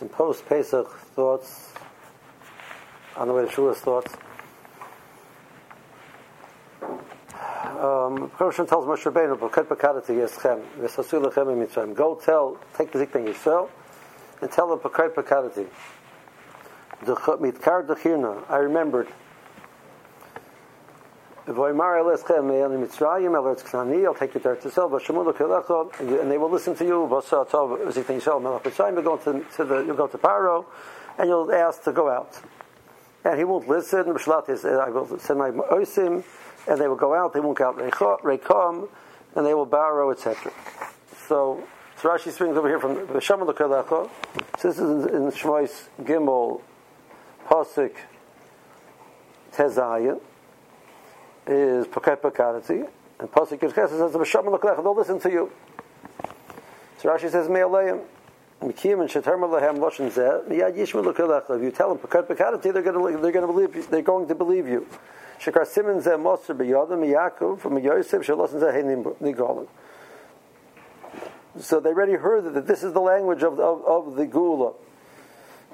some post Pesach thoughts on the way to Shua's thoughts. Um, tells Moshe Rabbeinu, "B'ket b'kadati yeschem, v'sasu lechem Mitzrayim." Go tell, take the zikpin Yisrael, and tell them b'ket b'kadati. Mitkar dechirna. I remembered. V'oimar eleschem me'el Mitzrayim, el Eretz Knani, I'll take you to l'kelecha, and they will listen to you, you'll go to, to the, you'll go to Paro, and you'll ask to go out. And he won't listen, I will send my oisim, and they will go out, they won't go out Rekom, and they will borrow, etc. So, so Rashi brings over here from Veshama Lekalecha. So this is in, in Shmois Gimel, Pasik Tezayin, is Paket Pakadati, and Pasik Yirches says, the Veshama Lekalecha, they'll listen to you. So Rashi says, Me'aleim, Mikim and Shetarma Lahem Loshen Zeh, Miyad Yishma Lekalecha. If you tell them Paket Pakadati, they're going to, they're going to believe they're going to believe you. Shekar Simon Zeh Moser B'Yodam Yaakov from Yosef Shalosen Zeh Heinim Nigolim. So they already heard that this is the language of, of, of the Gula.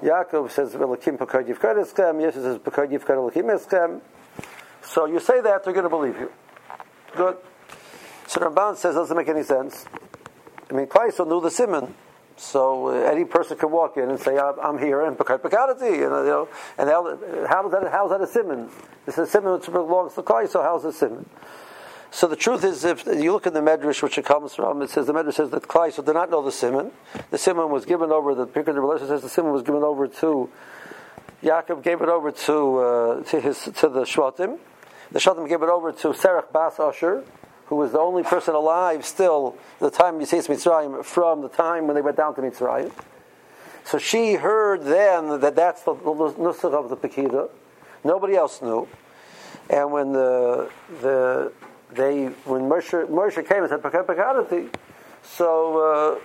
Yaakov says, Velakim Pakad Yivkad Eschem, Yosef says, Pakad Yivkad Elakim Eschem. So you say that, they're going to believe you. Good. So Ramban says, doesn't make any sense. I mean, Klaiso knew the Simon. So uh, any person can walk in and say, "I'm here," and pekat pekadati, you know, and how that? How's that a simon? Is a simon which belongs to Klai. So how's a simon? So the truth is, if you look at the medrash which it comes from, it says the medrash says that Klai so did not know the simon. The simon was given over. The Pirkei Rebbe says the simon was given over to Yaakov. Gave it over to uh, to his to the shvatim. The shvatim gave it over to Serach Bas Asher who was the only person alive still the time of Yisrael Mitzrayim from the time when they went down to Mitzrayim. So she heard then that that's the, nusach of the Pekida. Nobody else knew. And when the the they when Moshe, Moshe came and said Pekadati, so uh,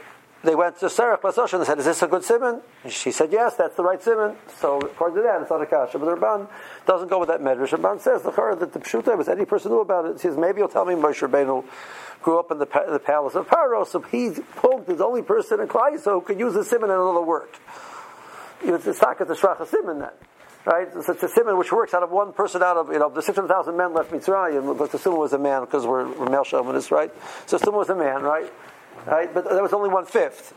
they went to Sarah Basosh and said, "Is this a good simon?" She said, "Yes, that's the right simon." So according to that, it's not a kasha. But the Ramban doesn't go with that medrash. Ramban says the Chara that the pshuta was any person who knew about it. He says maybe you'll tell me Moshe Rabbeinu grew up in the, the palace of Paro, so he his only person in Klai, so could use the simon in another work. It's not the shracha simon then. Right, it's a simon which works out of one person out of you know the six hundred thousand men left Mitzrayim, but the simon was a man because we're, we're male chauvinists, right? So simon was a man, right? Right? But there was only one fifth.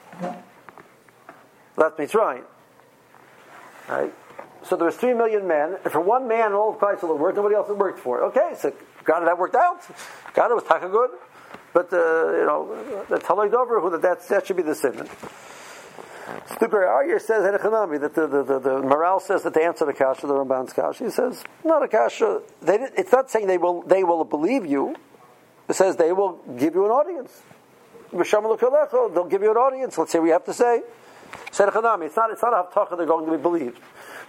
Left Mitzrayim. Right? So there was three million men, and for one man, all of will worked, nobody else worked for it. Okay, so God that worked out. God it was taka good. But uh, you know, the Talay Dover, who that that should be the simon. The Arya says that the, the, the, the morale says that they answer the kasha, the Ramban's kasha. He says, not a kasha. They, it's not saying they will they will believe you. It says they will give you an audience they'll give you an audience. Let's say we have to say. It's not, it's not a they're going to be believed.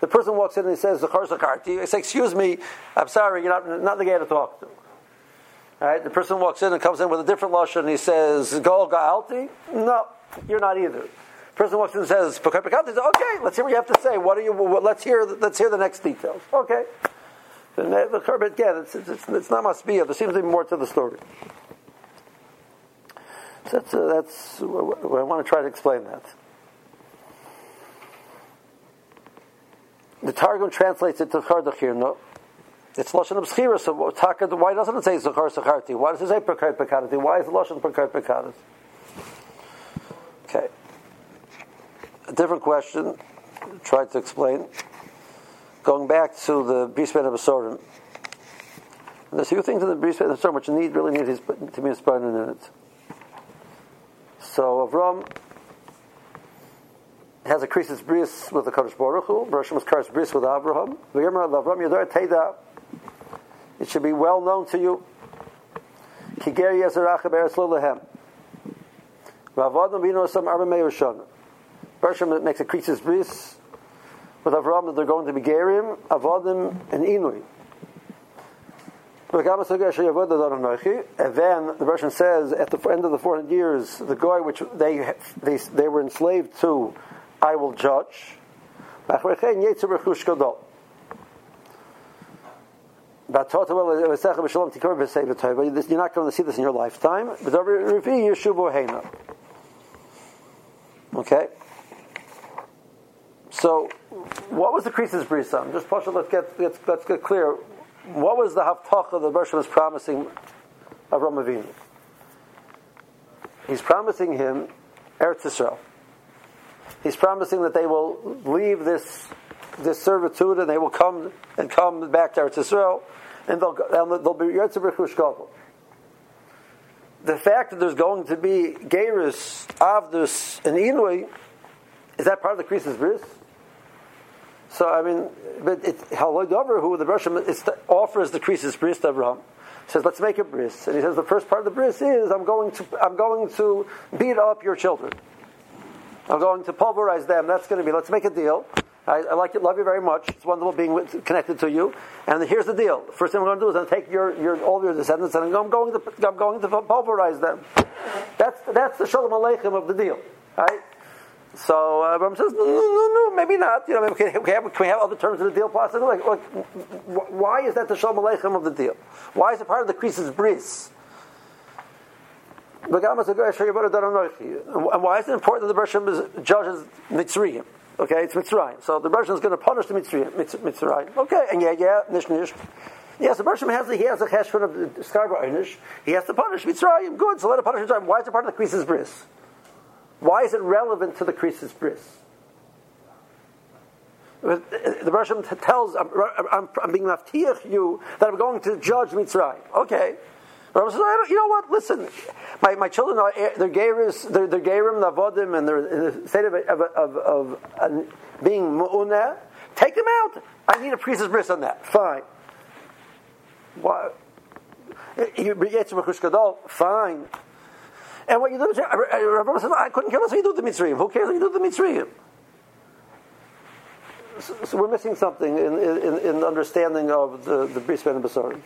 The person walks in and he says, Zachar Zakarti. I say, excuse me, I'm sorry, you're not, not the guy to talk to. All right, the person walks in and comes in with a different lashon and he says, Gol Ga'alti? No, you're not either. The person walks in and says, Okay, let's hear what you have to say. What are you, let's hear, let's hear the next details. Okay. The, the, again, it's, it's, it's not must be, there seems to be more to the story. That's, uh, that's I want to try to explain that. The Targum translates it to Chardachir. No, it's lashon of schira. So why doesn't it say zachar zacharti? Why does it say perkayt pekadati? Why is the lashon perkayt pekadati? Okay, a different question. Try to explain. Going back to the Bris Bein of Asorim. There's a few things in the Bris Bein of Asorim which need really need his, to be inspired in it. So Avram has a krisis bris with the Kadosh Baruch Hu. Rosh was karis bris with Abraham. It should be well known to you. Kiger Yezerach Beretz Lilehem. Vavadim Bino Sam Arba Meirshon. Bershom makes a krisis bris with Avram that they're going to be Gerim, Avodim, and Inui. And then the Russian says at the end of the 400 years, the guy which they, they, they were enslaved to, I will judge. You're not going to see this in your lifetime. Okay? So, what was the Krisis Bris on? Just Pasha, let's get, let's, let's get clear. What was the Haftacha that Bershom was promising Avram Avinu? He's promising him Eretz Yisrael. He's promising that they will leave this this servitude and they will come and come back to Eretz Yisrael and they'll, and they'll be Yetzer B'Chush The fact that there's going to be Geirus, Avdus, and Inui, is that part of the Krisis Bris? So, I mean, but Halodover, who the Russian offers the Krisis Bris to Abraham says, "Let's make a bris." And he says, "The first part of the bris is I'm going to I'm going to beat up your children. I'm going to pulverize them. That's going to be. Let's make a deal. I, I like it, love you very much. It's wonderful being with, connected to you. And here's the deal: first thing I'm going to do is I'm going to take your, your all your descendants and I'm going to I'm going to pulverize them. That's that's the shalom aleichem of the deal, right? So uh, says, no, no, no, maybe not. You know, can, we have, can we have other terms of the deal? Possibly. Like, like, why is that the shalom aleichem of the deal? Why is it part of the Krisis bris? And why is it important that the Bershom judges Mitzrayim? Okay, it's Mitzrayim. So the Bershom is going to punish the Mitzrayim. Mitzrayim. Okay, and yeah, yeah, nish nish. Yes, the Bershom has he has a cheshvan of Skarba Einish. He has to punish Mitzrayim. Good, so let him punish Mitzrayim. Why is it part of the Krisis bris? Why is it relevant to the Krisis bris? The Russian tells, I'm, I'm, I'm being maftiach you that I'm going to judge Mitzrayim. Okay. Rabbi says, you know what? Listen, my, my children are they're geiris, they're, they're geirim navodim, and they're in the state of, of, of, of uh, being mu'unah. Take them out. I need a priest's bris on that. Fine. What? Fine. And what you do is, Rabbi says, I couldn't kill us. So you do the Mitzrayim. Who cares? You do the Mitzrayim. So, so, we're missing something in, in, in understanding of the, the Bris Ben Basari.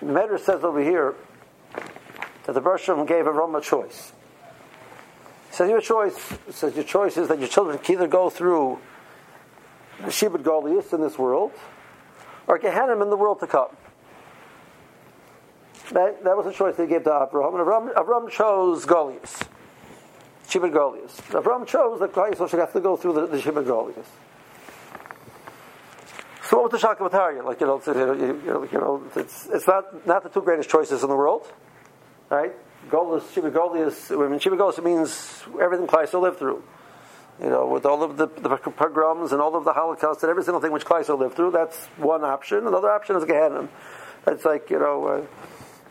The Medrash says over here that the Bershom gave a Roma choice. Says your choice says your choice is that your children can either go through the Shibud Goliath in this world or Gehenna in the world to come. That, that was the choice they gave to Abraham. And Abraham, Abraham chose Goliath. Shibud Goliath. Abraham chose that Klal should have to go through the, the Shibud Goliath. So what was the Shaka Like, you know, you know, it's, it's not, not the two greatest choices in the world, right? Golas, Shiva Golias, I mean, Shiva Golias means everything Kleisel lived through. You know, with all of the, the pogroms and all of the Holocaust and every single thing which Kleisel lived through, that's one option. Another option is Gehenna. It's like, you know, uh,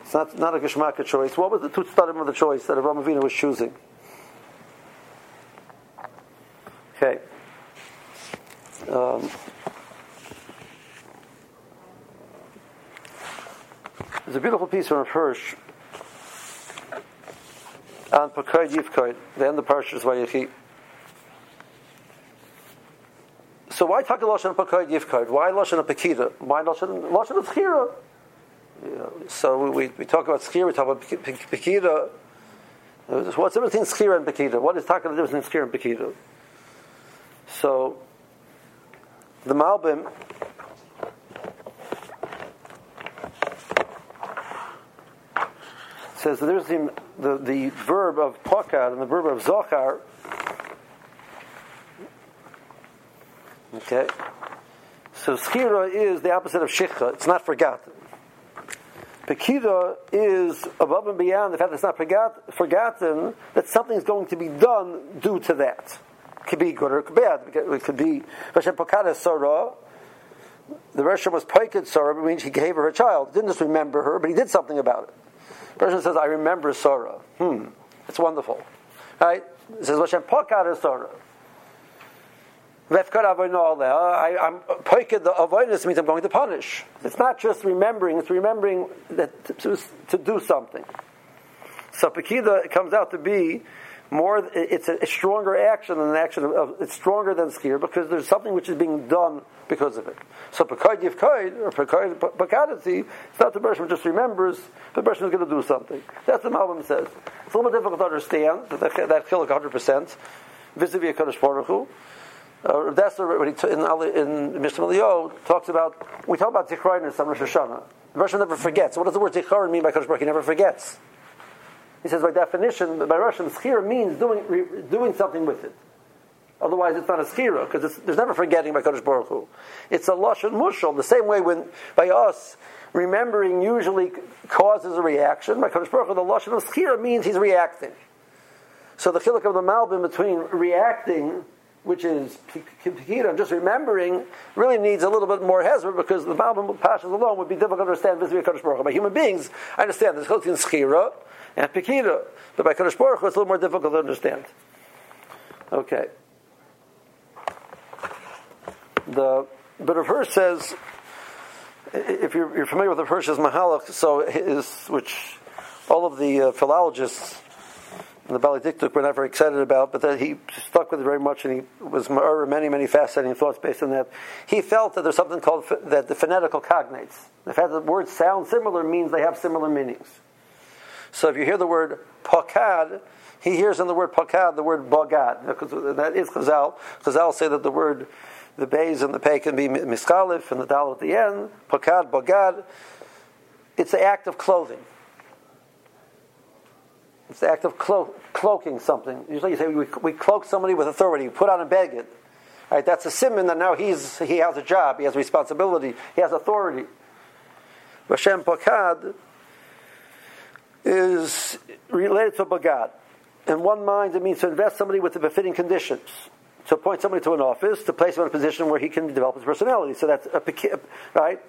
it's not, not a Geshmaka choice. What was the two studim of the choice that Avraham Avinu was choosing? Okay. Um, There's a beautiful piece from Hirsch on Pakod Yivkod, the end of Parshas Vayechi. So why talk Lashon Pakod Yivkod? Why Lashon Pekida? Why Lashon Lashon know, so we, we talk about Tzchira, we talk about Pekida. What's the difference between Tzchira and Pekida? What is talking the difference between Tzchira and Pekida? So the Malbim says that there's the, the, the verb of pakad and the verb of zochar. Okay. So schira is the opposite of shikha. It's not forgotten. Pekida is above and beyond the fact that it's not forgot, forgotten, that something is going to be done due to that. It could be good or bad. It could be Hashem Pakada Sarah. The Russian was Paikid Sarah, which means he gave her a child. Didn't just remember her, but he did something about it person says, I remember Sarah. Hmm, it's wonderful. Right? It says, Hashem pokad is Sarah. I, I'm poiked the avoidance means I'm going to punish. It's not just remembering; it's remembering that to, to do something. So pekida comes out to be more. It's a, a stronger action than an action of, of, It's stronger than skir because there's something which is being done because of it. So Pekad Yivkaid, or Pekadati, it's not the person just remembers, the person is going to do something. That's what Malbim says. It's a little bit difficult to understand, that, that chiluk 100%, vis-a-vis HaKadosh Baruch Hu. Uh, that's what he t- in, in Mishnah Leo talks about. We talk about Zichroinus on Rosh Hashanah. The Russian never forgets. What does the word Zichron mean by Kodesh Baruch? He never forgets. He says by definition, by Russian, schira means doing re, doing something with it. Otherwise, it's not a schira because there's never forgetting by Kodesh Baruch Hu. It's a lashon mushal. The same way when by us remembering usually causes a reaction. By Kodesh Baruch Hu, the lashon of schira means he's reacting. So the chiluk of the malbim between reacting which is Pikira, and just remembering, really needs a little bit more hezbollah because the Malbim Pashas alone would be difficult to understand vis Kodesh Baruch By human beings, I understand there's Chotin Schira and Pikira, but by Kodesh Baruch it's a little more difficult to understand. Okay. The, but Rav Hirsch says, if you're, you're familiar with Rav Hirsch's Mahalach, so his, which all of the uh, philologists the Bali Dikduk we're not very excited about, but that he stuck with it very much, and he was many, many fascinating thoughts based on that. He felt that there's something called that the phonetical cognates. The fact that words sound similar means they have similar meanings. So if you hear the word pakad, he hears in the word pakad the word bagad. That is chazal. Chazal say that the word, the bays and the pay can be miskalif and the dal at the end. Pakad, bagad. It's the act of clothing. It's the act of clo- cloaking something. Usually you say we, we cloak somebody with authority, put on a beged. Right, that's a simon that now he's, he has a job, he has responsibility, he has authority. Hashem Pakad is related to Bagad. In one mind, it means to invest somebody with the befitting conditions, to appoint somebody to an office, to place him in a position where he can develop his personality. So that's a right.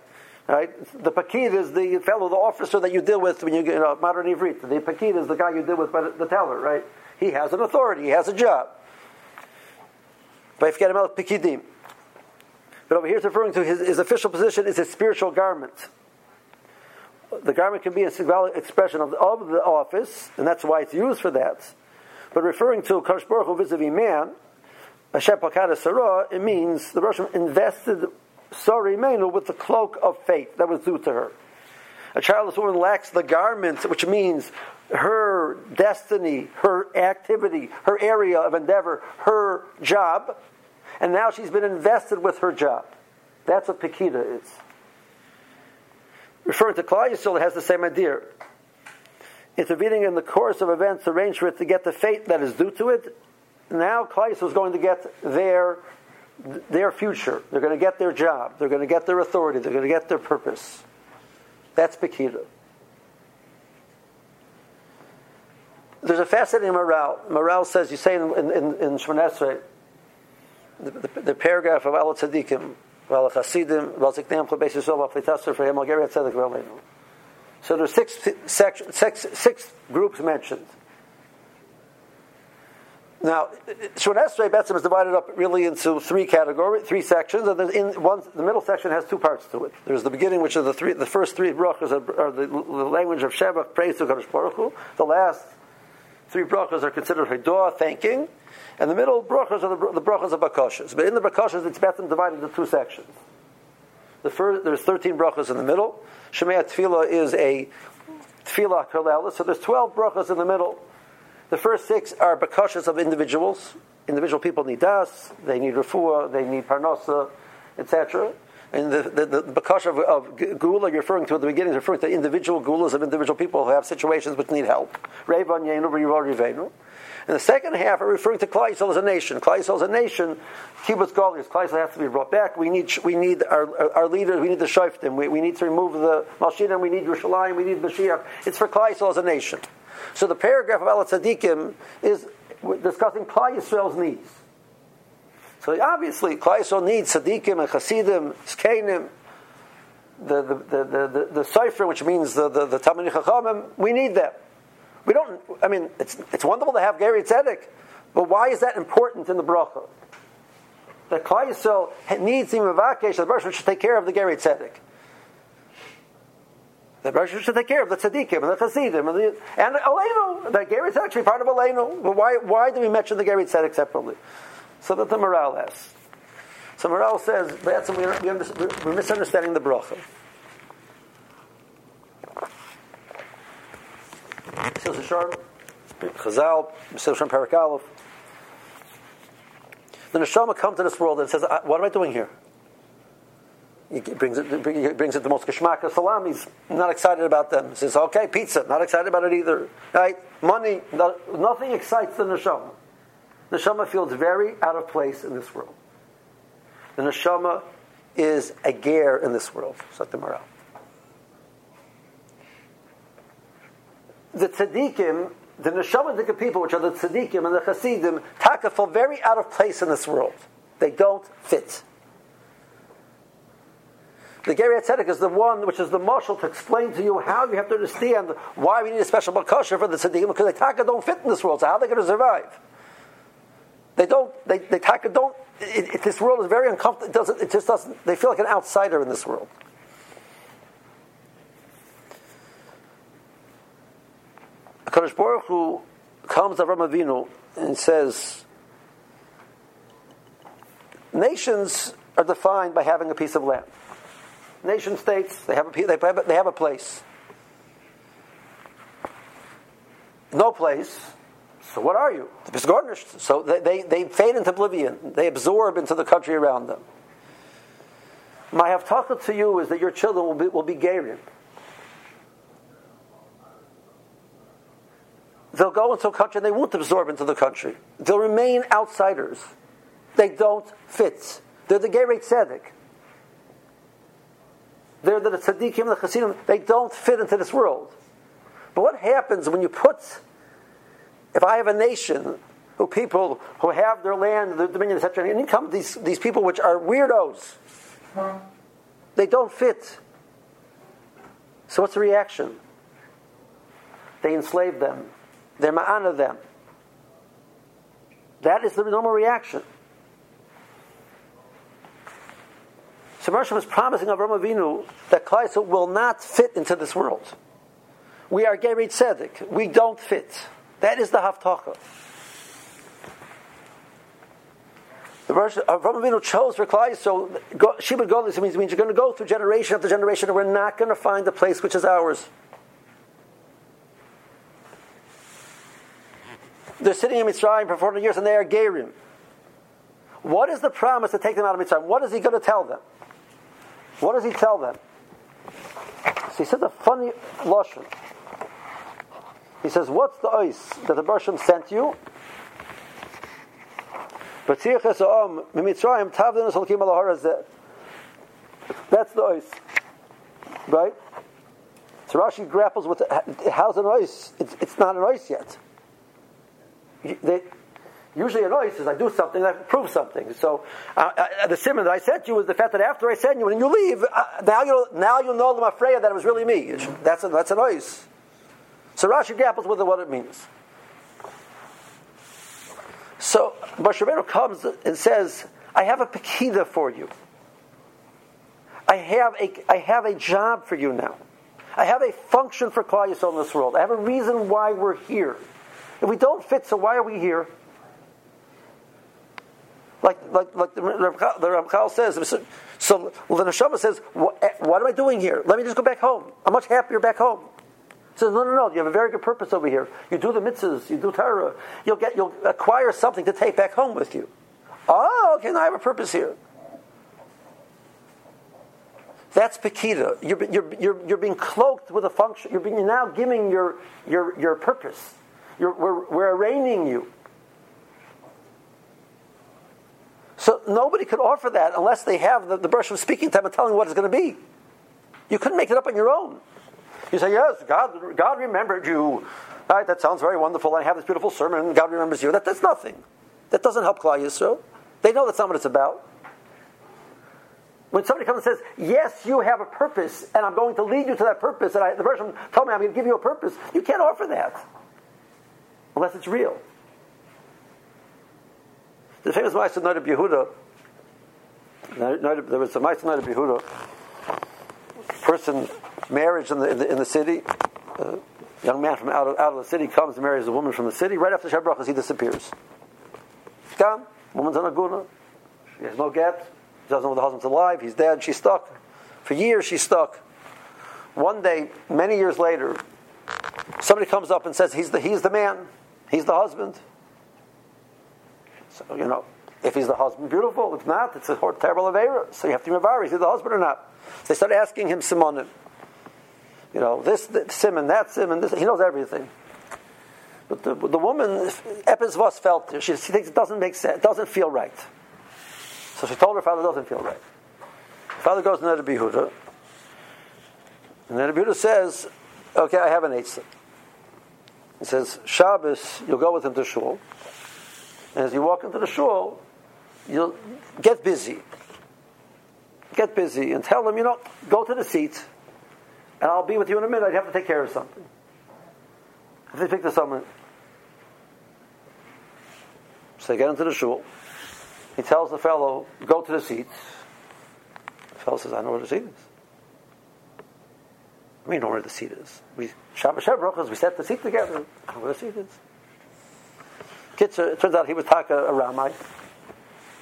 Right? The pakid is the fellow, the officer that you deal with when you get you know, modern Ivrit. The pakid is the guy you deal with by the, the teller, right? He has an authority, he has a job. But if you get him out pakidim. But over here it's referring to his, his official position is his spiritual garment. The garment can be a symbolic expression of, of the office, and that's why it's used for that. But referring to Kosh Baruch Hu vis-a-vis man, Hashem Pakada Sarah, it means the Russian invested sorry menu with the cloak of faith that was due to her. A childless woman lacks the garments, which means her destiny, her activity, her area of endeavor, her job, and now she's been invested with her job. That's what Pekida is. Referring to Klal Yisrael, it has the same idea. Intervening in the course of events arranged for it to get the fate that is due to it. Now Klal Yisrael is going to get their their future. They're going to get their job. They're going to get their authority. They're going to get their purpose. That's Pekida. There's a fascinating morale. Morale says, you say in, in, in, the, the, the, paragraph of Al Tzadikim, Val Chasidim, Val Ziknei Chlebes Yisrael, Val Flitasser, for Him, Algeria Tzedek, So there's six, six, six groups mentioned. Now, Shon Esrei is divided up really into three categories, three sections, and in one, the middle section has two parts to it. There's the beginning, which are the three, the first three brachas are, are the, the, language of Shevach, praise to Kadosh Baruch Hu. The last three brachas are considered Hidoah, thanking, and the middle brachas are the, the brachas of Bakashas. But in the Bakashas, it's Betzim divided into two sections. The first, there's 13 brachas in the middle. Shemaya Tefillah is a Tefillah Kalala, so there's 12 brachas in the middle. The first six are bakashas of individuals. Individual people need das, they need refuah, they need parnasa, etc. And the, the, the, the of, of gula you're referring to at the beginning is referring to individual gulas of individual people who have situations which need help. And the second half are referring to Klal Yisrael as a nation. Klal Yisrael as a nation, kibbutz goliath. Klal Yisrael has to be brought back. We need we need our, our leaders. We need the shoftim. We, we need to remove the malshinim. We need Yerushalayim. We need Mashiach. It's for Klal Yisrael as a nation. So the paragraph of Al Tzadikim is discussing Klal Yisrael's needs. So obviously, Klal Yisrael needs Tzadikim and Chasidim, Skenim, the the the the, the, cipher, which means the the, the Talmud Chachamim. We need them. We don't. I mean, it's it's wonderful to have Gary Tzedek, but why is that important in the bracha? The Klal Yisrael needs the Mavakesh, the person should take care of the Gary Tzedek. The Rosh should take care of the tzaddikim and the chassidim and the and Aleinu. The Gary is actually part of Aleinu. Why why do we mention the Gary tzedek separately? So that the morale asks. So morale says that's we are, we're misunderstanding the bracha. Chazal, Parak The neshama comes to this world and says, "What am I doing here?" He brings it, he brings it the most of salamis. Not excited about them. He says, "Okay, pizza." Not excited about it either. Right? Money. nothing excites the neshama. The neshama feels very out of place in this world. The neshama is a ger in this world. Satimara. The tzaddikim, the neshama people, which are the tzaddikim and the chasidim, taka feel very out of place in this world. They don't fit. The Geri Tzedek is the one which is the marshal to explain to you how you have to understand why we need a special bakasha for the tzaddikim because they taka don't fit in this world. So how are they going to survive? They don't. They, they don't. It, it, this world is very uncomfortable. It doesn't. It just doesn't. They feel like an outsider in this world. Kadosh Baruch Hu comes to Avram Avinu and says, nations are defined by having a piece of land. Nation states they have a they have a, they have a place. No place. So what are you? Misgarnished. So they, they, they fade into oblivion. They absorb into the country around them. My haftacha to you is that your children will be, will be Gerim. They'll go into a country and they won't absorb into the country. They'll remain outsiders. They don't fit. They're the Gerei Tzedek. They're the tzaddikim, the chassidim. They don't fit into this world. But what happens when you put, if I have a nation who people who have their land, their dominion, etc., and you come these, these people which are weirdos, they don't fit. So what's the reaction? They enslave them. They're ma'ana them. That is the normal reaction. So Moshe was promising Avram Avinu that Klal will not fit into this world. We are Gerit Tzedek. We don't fit. That is the Haftacha. The Avram uh, Avinu chose for Klal so she would go. This means, means you're going to go through generation after generation, and we're not going to find the place which is ours. They're sitting in Mitzrayim for 400 years and they are Gerim. What is the promise to take them out of Mitzrayim? What is he going to tell them? What does he tell them? So he says a funny lotion. He says, What's the ice that the Bershom sent you? That's the ice. Right? So Rashi grapples with how's an ice? It's, it's not an ice yet. They, usually an ice is I do something I prove something. So uh, uh, the simon that I sent you was the fact that after I sent you and you leave, uh, now you now you know the mafreya that it was really me. That's that's an ice. So Rashi grapples with what it means. So Moshe comes and says, "I have a pekida for you. I have a I have a job for you now. I have a function for Klal Yisrael in this world. I have a reason why we're here." If we don't fit, so why are we here? Like, like, like the, Ramchal says, so the Neshama says, what, eh, what, am I doing here? Let me just go back home. I'm much happier back home. Says, no, no, no, you have a very good purpose over here. You do the mitzvahs, you do Torah. You'll, get, you'll acquire something to take back home with you. Oh, okay, now I have a purpose here. That's Pekida. You're, you're, you're, you're being cloaked with a function. You're, being, you're now giving your, your, your purpose. You're, we're, we're arraigning you. So nobody could offer that unless they have the, the brush of speaking time and telling what it's going to be. You couldn't make it up on your own. You say, yes, God, God remembered you. Right, that sounds very wonderful. I have this beautiful sermon. God remembers you. That, that's nothing. That doesn't help Klal Yisrael. They know that's not what it's about. When somebody comes and says, "Yes, you have a purpose, and I'm going to lead you to that purpose," and I, the person told me I'm going to give you a purpose, you can't offer that unless it's real. The famous Meister Noda Yehuda, there was a Meister Noda Yehuda, person, marriage in the, in the, in the city, a young man from out of, out of the city comes and marries a woman from the city. Right after Shabrachas, he disappears. Gone. Woman's on a guna. She has no get. Doesn't know the husband's alive. He's dead. She's stuck. For years, she's stuck. One day, many years later, somebody comes up and says, He's the, he's the man. He's the husband. So, you know, If he's the husband, beautiful. If not, it's a terrible avera. So you have to be mavar. Is he the husband or not? So they start asking him simonim. You know, this, this simon, that simon, this. He knows everything. But the, the woman, Epis felt. She, she thinks it doesn't make sense, it doesn't feel right. So she told her father it doesn't feel right. Father goes to Noda B'Yehuda, and Noda B'Yehuda says, Okay, I have an eitzah. He says, Shabbos, you'll go with him to shul. And as you walk into the shul, you'll get busy. Get busy and tell them, you know, go to the seat, and I'll be with you in a minute. I'd have to take care of something. If they pick the someone, so they get into the shul. He tells the fellow, go to the seats. The fellow says, I know where the seat is. Mean, know where the seat is. We Shabbat Shevrachas, we set the seat together. I know where the seat is. It turns out he was Taka a Ramai.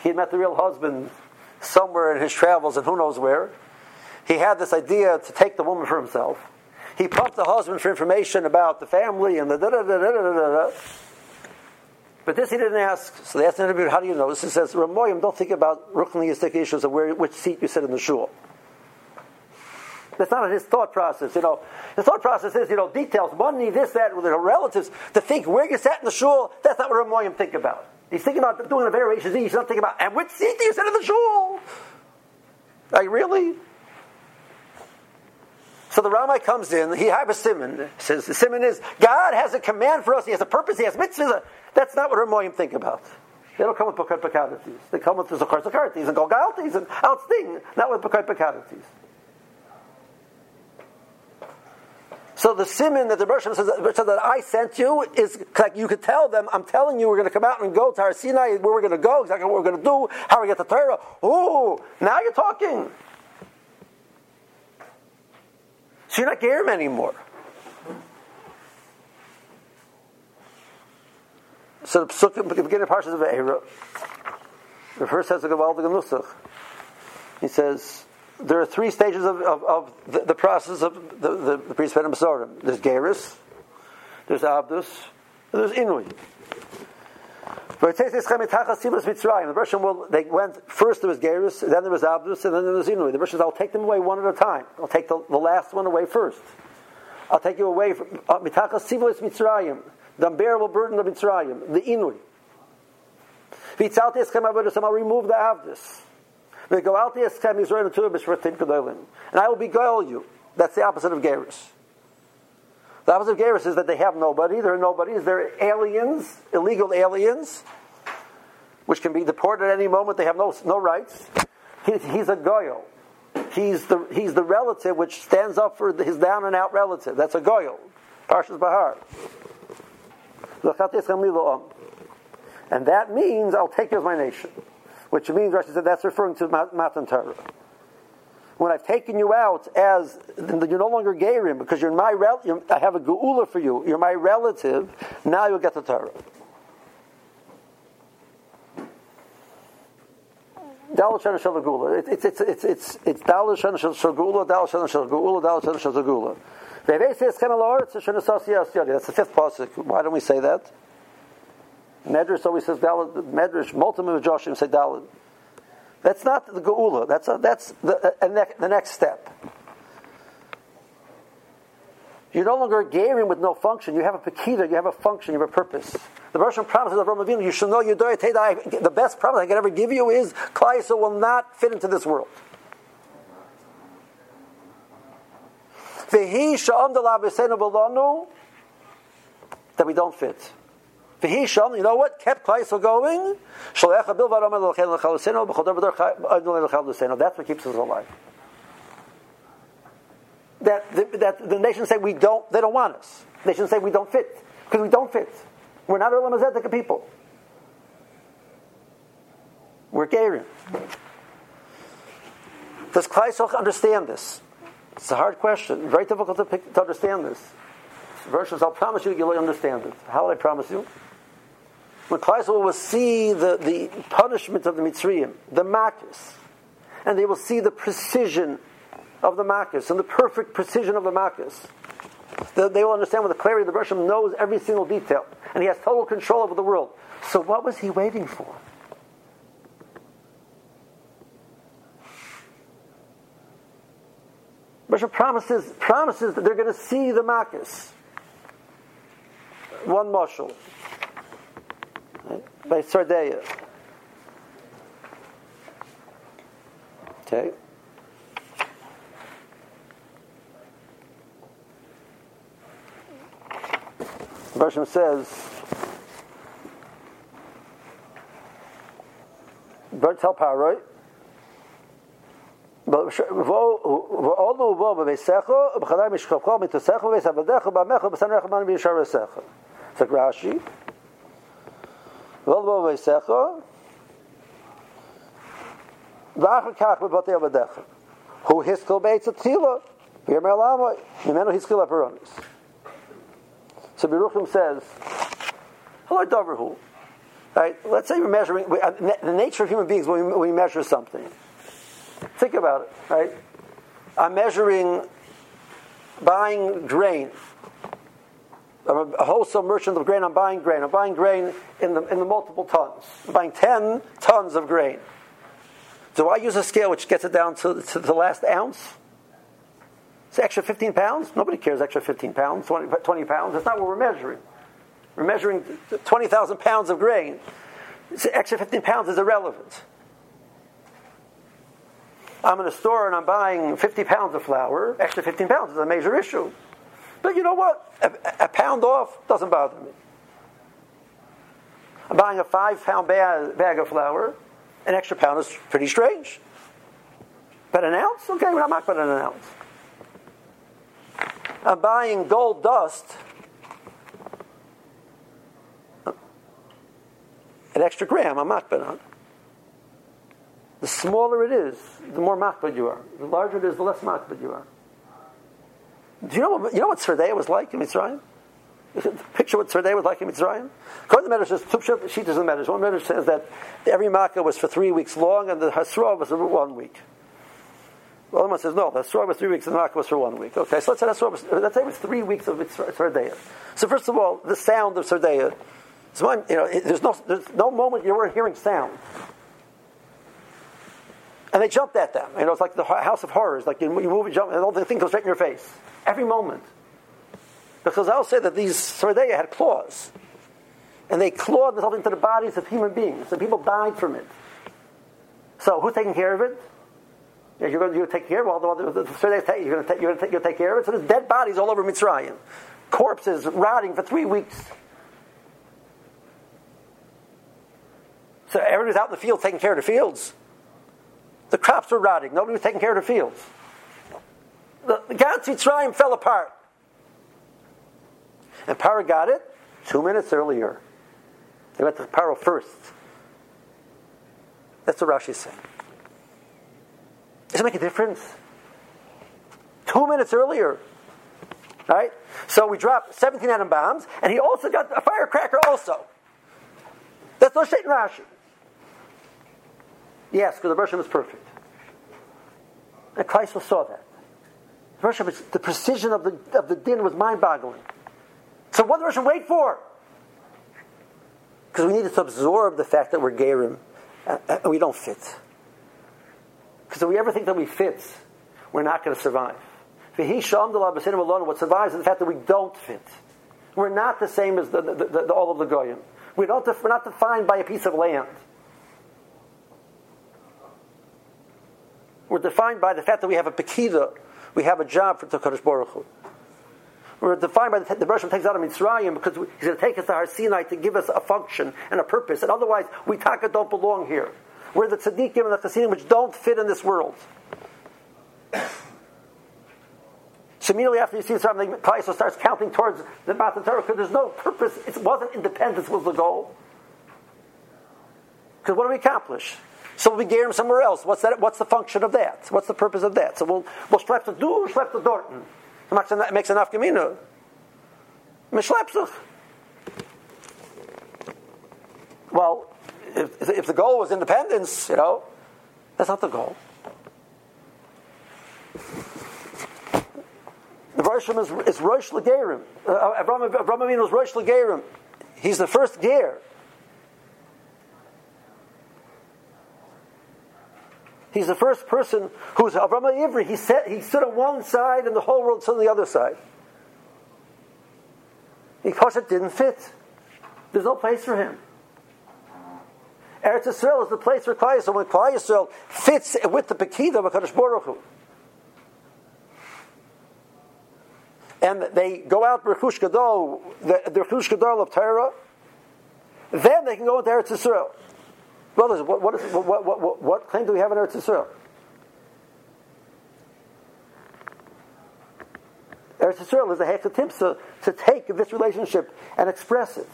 He had met the real husband somewhere in his travels and who knows where. He had this idea to take the woman for himself. He pumped the husband for information about the family and the da da da da da da. But this he didn't ask. So they asked him, how do you know? This he says, Ramoyim, don't think about rukhniyistic issues of where, which seat you sit in the shul. That's not his thought process. You know, his thought process is, you know, details, money, this, that, with the relatives. To think where you sat in the shul, that's not what Ramoyim think about. He's thinking about doing a variation. He's not thinking about, and which seat do you sit in the shul? Like, really? So the Ramai comes in, he has a simon, says the simon is, God has a command for us, he has a purpose, he has mitzvahs. That's not what Ramoyim think about. They don't come with Bukhar Pakadatis. They come with Zachar Zakaratis and Golgaltis and Outsting, not with Bukhar Pakadatis. So the simon that the Bershom says, says that I sent you is like you could tell them, I'm telling you, we're going to come out and go to our Sinai, where we're going to go, exactly what we're going to do, how we get the Torah. Ooh, now you're talking. So you're not Gerim anymore. So the Psukim, the beginning of Parshas of Eira, the first says the Gavaldig Nusach. He says, there are three stages of, of, of the, the, process of the, the, the priest. There's Geris, there's Abdus, and there's Inui. The Russian will, they went, first there was Gerus, then there was Abdus, and then there was Inui. The Russians, I'll take them away one at a time. I'll take the, the last one away first. I'll take you away from uh, Mitachas Mitzrayim, the unbearable burden of Mitzrayim, the Inui. I'll remove the Abdus. And I will beguile you. That's the opposite of Gerus. The opposite of Gerus is that they have nobody. There are nobodies. They're aliens, illegal aliens, which can be deported at any moment. They have no, no rights. He, he's a goyal. He's the, he's the relative which stands up for his down and out relative. That's a goyal. Parshas Bahar. And that means I'll take you as my nation. Which means, Rashi said, that's referring to Matan Torah when I've taken you out as you're no longer Gerim because you're my rel- I have a geula for you. You're my relative. Now you'll get the Torah. Dalal Shana Shal. It's it's it's it's it's Dalal Shana Shal Dalal Shana Shal Dalal Shana Shal. That's the fifth pasuk. Why don't we say that? Medrash always says Dalal. Medrash, multiple of Joshim say Dalal. That's not the geula. That's a, that's the, uh, a ne- the next step. You're no longer a Gerim with no function. You have a Pekida, you have a function, you have a purpose. The Russian promises of Rome you should know you The best promise I can ever give you is Klaiso will not fit into this world. That we don't fit. You know what? Kept Klaisel going. That's what keeps us alive. That the, that the nations say we don't, they don't want us. The nations say we don't fit because we don't fit. We're not Olam Hazedek people. We're Gerim. Does Klaisel understand this? It's a hard question. Very difficult to, pick, to understand this. Verses, I'll promise you, you'll understand it. How will I promise you? when Klaisel will see the, the punishment of the Mitzrayim, the Makis, and they will see the precision of the Makis and the perfect precision of the Makis. The, they will understand with the clarity the Russian knows every single detail, and he has total control over the world. So, what was he waiting for? Russia promises promises that they're going to see the Makis. One marshal, by Sardeya. Okay. Bershom says, Bertel Paroi, it's like Rashi. ובחדר משכבכו, מתוסךו, ובייס עבדיך, ובעמך, ובסנך רחמן בישר רסךו. זה רש"י. ועולו ובו בביסךו, ואחר כך בבתי עבדיך. הוא הסקל בעץ התחילה, ויאמר לעמוי, ממנו הסקל הפרוניס. So Beruchim says, hello, Doverhu. Right? Let's say you're measuring, the nature of human beings when we, when we measure something. Think about it, right? I'm measuring buying grain. I'm a wholesale merchant of grain. I'm buying grain. I'm buying grain in the, in the multiple tons. I'm buying 10 tons of grain. Do I use a scale which gets it down to, to the last ounce? It's extra 15 pounds? Nobody cares extra 15 pounds, 20, 20 pounds. That's not what we're measuring. We're measuring 20,000 pounds of grain. It's extra 15 pounds is irrelevant. I'm in a store and I'm buying 50 pounds of flour. Extra 15 pounds is a major issue. But you know what? A, a pound off doesn't bother me. I'm buying a five pound bag, bag of flour. An extra pound is pretty strange. But an ounce? Okay, I'm not about an ounce. I'm buying gold dust, an extra gram, I'm not on. The smaller it is, the more makbid you are. The larger it is, the less makbid you are. Do you know what, you know what Sardea was like in Mitzrayim? Picture what Sardea was like in Mitzrayim? According to the Medrash, two sheets of the Medrash. One Medrash says that every makkah was for three weeks long and the Hasra was for one week. Well, one says no. The Surah was three weeks, and the Makkah was for one week. Okay, so let's say the Surah was, let's say it was three weeks of Sardeya. So first of all, the sound of Sardeya. So you know, there's no there's no moment you weren't hearing sound. And they jumped at them. You know, it's like the House of Horrors. Like you, move and jump, and all the thing goes right in your face every moment. Because I'll say that these Sardeya had claws, and they clawed themselves into the bodies of human beings, and people died from it. So who's taking care of it? You're going to take care of all the, the, the, you're going to take, you're going to take, take care of it. So there's dead bodies all over Mitzrayim, corpses rotting for three weeks. So everybody's out in the field taking care of the fields. The crops were rotting. Nobody was taking care of the fields. The, the Gantz Mitzrayim fell apart. And Paro got it two minutes earlier. They went to Paro first. That's what Rashi saying. Does it make a difference? Two minutes earlier. Right? So we dropped 17 atom bombs, and he also got a firecracker also. That's no Shaitan Rashi. Yes, because the Bershom was perfect. And Christ saw that. The, the precision of the, of the din was mind boggling. So what the Bershom wait for? Because we need to absorb the fact that we're Gerim uh, and we don't fit. Because if we ever think that we fit, we're not going to survive. What survives is the fact that we don't fit. We're not the same as the, the, the, the all of the goyim. We don't, we're not defined by a piece of land. We're defined by the fact that we have a pekida, we have a job for Kodesh Baruch Hu. We're defined by the, the Bershom takes out of Mitzrayim because he's going to take us to Har Sinai to give us a function and a purpose. And otherwise, we taka don't belong here. We're the tzaddikim and the chassidim which don't fit in this world. So immediately after you see something, Klaiso starts counting towards the Matan Torah because there's no purpose. It wasn't independence was the goal. Because what do we accomplish? So we'll be gearing somewhere else. What's that? What's the function of that? What's the purpose of that? So we'll we'll schlep the do, schlep the dorten. It makes an afkamina. Mishlepsuch. Well, if, if the goal was independence, you know, that's not the goal. The Roshim is, is Rosh Lagerim. Uh, Abraham, Abraham is Rosh Lagerim. He's the first Ger. He's the first person who's Avram Ivri. He, set, he stood on one side and the whole world stood on the other side. Because it didn't fit. There's no place for him. Eretz Yisrael is the place for Klai Yisrael. When Klai Yisrael fits with the Pekida of HaKadosh Baruch Hu. And they go out Rechush Gadol, the, the Gadol of Torah, then they can go into Eretz Yisrael. Brothers, what, what, is, what, what, what, claim do we have in Eretz Yisrael? Eretz Yisrael is a hechatimsa to take this relationship and express it.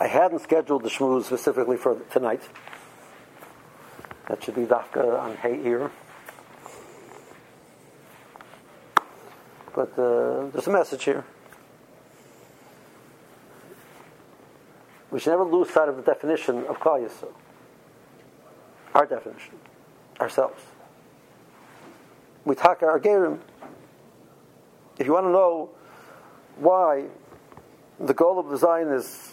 I hadn't scheduled the shmooze specifically for tonight. That should be dafka on here. But uh, there's a message here. We should never lose sight of the definition of Klal Yisrael. Our definition, ourselves. We talk our gerim. If you want to know why the goal of the Zionist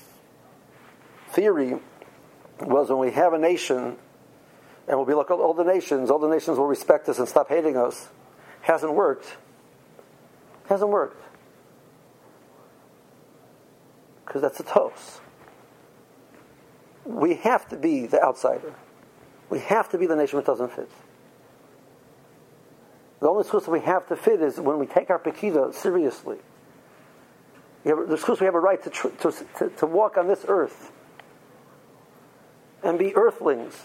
theory was when we have a nation and we'll be like all the nations, all the nations will respect us and stop hating us, hasn't worked. Hasn't worked. Because that's a toast. We have to be the outsider. We have to be the nation that doesn't fit. The only excuse we have to fit is when we take our Pekida seriously. Have, the excuse we have a right to, tr- to, to, to walk on this earth and be earthlings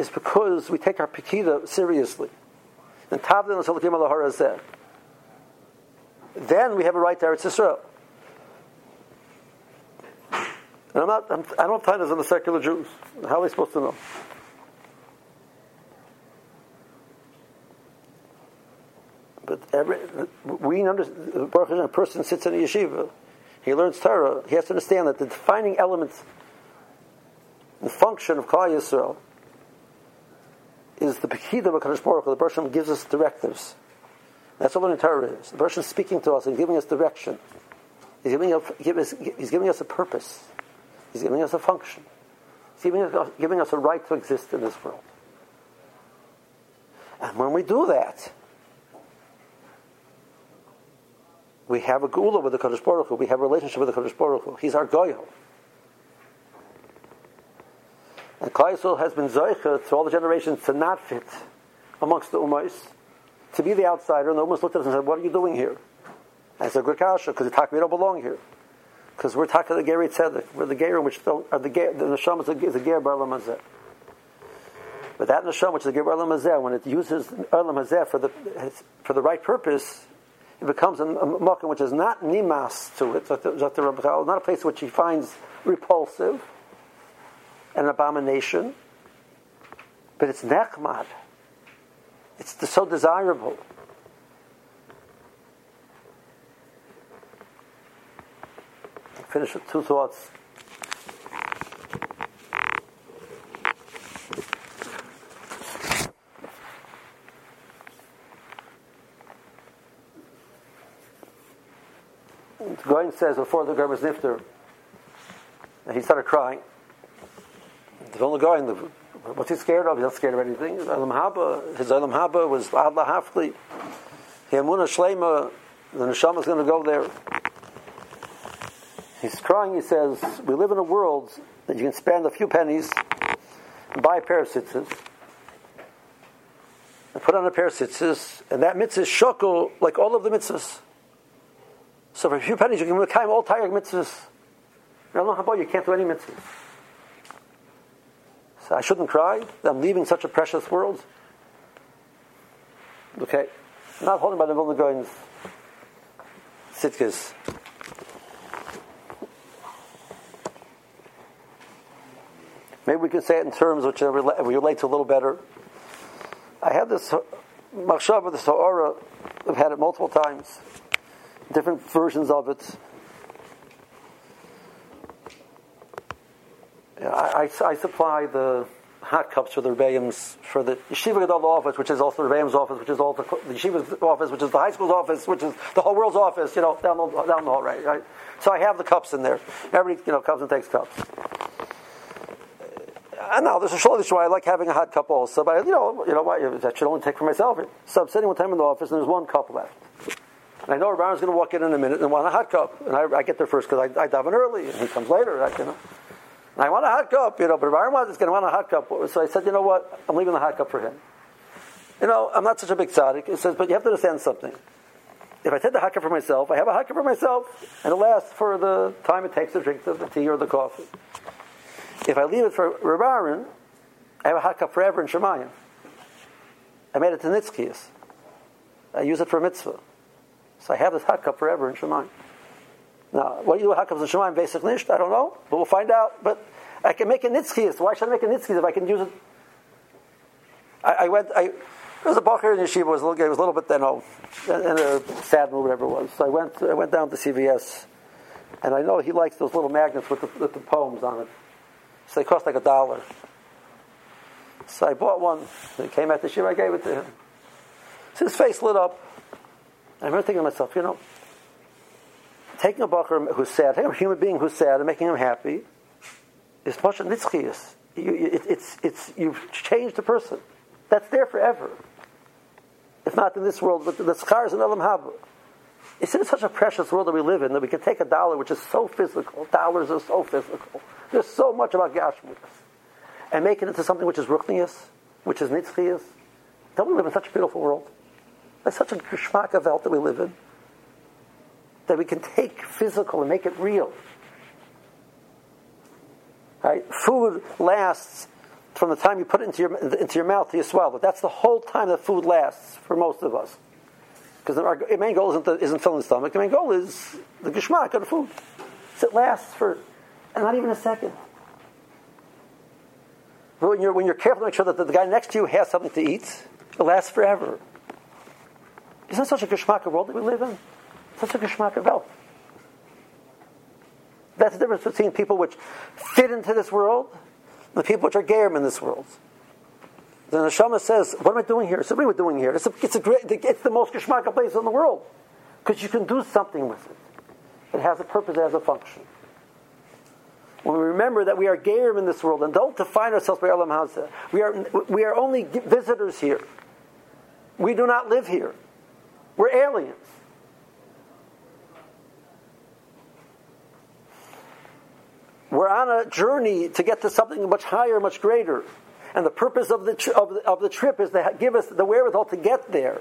is because we take our Pekida seriously. And Tavdin Salakim al Then we have a right to Eretz Yisrael. And I'm not, I'm, I do not have time as on the secular Jews. How are they supposed to know? But every, we understand, a person sits in a yeshiva, he learns Torah, he has to understand that the defining element, the function of Klal Yisrael, is the Pekida of HaKadosh Baruch Hu. The Bershom gives us directives. That's what learning Torah is. The Bershom is speaking to us and giving us direction. He's giving, us, he's giving us a purpose. He's giving us a function. He's giving us, giving us a right to exist in this world. And when we do that, we have a gula with the Kadosh Baruch Hu. We have a relationship with the Kadosh Baruch Hu. He's our goyal. And Klai has been zoicha to all the generations to not fit amongst the ummahs, to be the outsider. And the ummahs looked at us and said, "What are you doing here?" I said, "Good kasha, because the we don't belong here, because we're talking the Geri Tzedek, we're the Gerim which are the Ger, the neshama is the Ger Bar Mazeh." But that neshama, which is the Ger Bar Mazeh, when it uses Olam Hazeh for the for the right purpose, it becomes a, a makom which is not nimas to it, not a place which he finds repulsive an abomination, but it's nechmad. It's so desirable. Finish with two thoughts. Goin says before the Gerber's Nifter, he started crying. The only in the what's he scared of? He's not scared of anything. His Olam Haba, his Olam Haba was Ad Lahafli. Yamuna Shlema, the neshama is going to go there. He's crying. He says, "We live in a world that you can spend a few pennies and buy a pair of tzitzis, and put on a pair of tzitzis, and that mitzvah is shokol like all of the mitzvahs. So for a few pennies, you can make all entire mitzvahs. Now, you can't do any mitzvahs? I shouldn't cry. I'm leaving such a precious world. Okay, not holding by the Vilna Gaon's sitkis. Maybe we can say it in terms which we relate to a little better. I had this machshava, this ha'ara. I've had it multiple times, different versions of it. I, I, I supply the hot cups for the Rebbeim's, for the Yeshiva Gadol office, which is also the Rebbeim's office, which is also the Yeshiva's office, which is the high school's office, which is the whole world's office, you know, down the, down the hall, right, right? So I have the cups in there. Everybody, you know, comes and takes cups. Uh, and now there's a shul why I like having a hot cup also, but you know, you know what? That should only take for myself. So I'm sitting one time in the office, and there's one cup left. And I know Rabban's going to walk in in a minute and want a hot cup, and I, I get there first because I, I in early, and he comes later. I, you know. I want a hot cup, you know, but Aaron wants, going to want a hot cup. So I said, you know what? I'm leaving the hot cup for him. You know, I'm not such a big tzaddik. It says, but you have to understand something. If I take the hot cup for myself, I have a hot cup for myself, and it lasts for the time it takes to drink the, the tea or the coffee. If I leave it for Reb I have a hot cup forever in Shemayim. I made it to Nitzkias. I use it for mitzvah. So I have this hot cup forever in Shemayim. Now, what do you do with hot cups in Shemayim? Basically, I don't know, but we'll find out. But I can make a nitzkis. Why should I make a nitzkis if I can use it? I, I went. I there was a bacher in yeshiva. Was a little, it was a little bit then, oh, in a sad mood, whatever it was. So I went. I went down to CVS, and I know he likes those little magnets with the, with the poems on it. So they cost like a dollar. So I bought one. He came at the yeshiva. I gave it to him. So his face lit up. I remember thinking to myself, you know, taking a bacher who's sad, taking a human being who's sad and making him happy is much nitzchias. You, it, it's, it's, you've changed the person. That's there forever. If not in this world, but the scars in Olam Haba. It's in such a precious world that we live in that we can take a dollar, which is so physical. Dollars are so physical. There's so much about Gashmias. And make it into something which is Ruchnias, which is Nitzchias. Don't we live in such a beautiful world? That's such a geschmack of that we live in. That we can take physical and make it real. Right? Food lasts from the time you put it into your, into your mouth to you swallow it. That's the whole time that food lasts for most of us. Because our main goal isn't, the, isn't filling the stomach. The main goal is the geschmack of the food. So it lasts for not even a second. But when you're, when you're careful to make sure that the, the guy next to you has something to eat, it lasts forever. Isn't such a geschmack world that we live in? Such a geschmack of. That's the difference between people which fit into this world and the people which are gerim in this world. Then the neshama says, "What am I doing here?" So what are we doing here? It's, a, it's, a great, it's the most geschmacka place in the world because you can do something with it. It has a purpose, it has a function. When we remember that we are gerim in this world and don't define ourselves by Olam Hazeh, we are we are only visitors here. We do not live here. We're aliens. We're on a journey to get to something much higher, much greater. And the purpose of the, of the, of the trip is to give us the wherewithal to get there.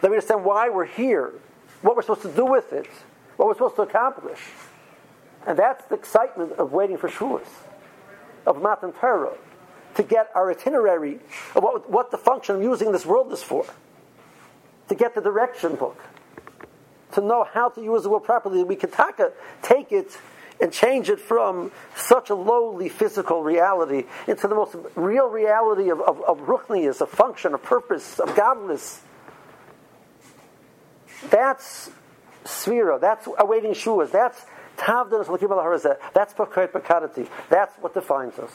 That we understand why we're here, what we're supposed to do with it, what we're supposed to accomplish. And that's the excitement of waiting for Shavuos, of Matan Torah, to get our itinerary of what, what the function of using this world is for, to get the direction book, to know how to use the world properly. We can take it and change it from such a lowly physical reality into the most real reality of, of, of ruchnius, of function, of purpose, of godliness. That's svira. That's awaiting shuas. That's tavdanas l'kim That's pakayt bakadati. That's what defines us.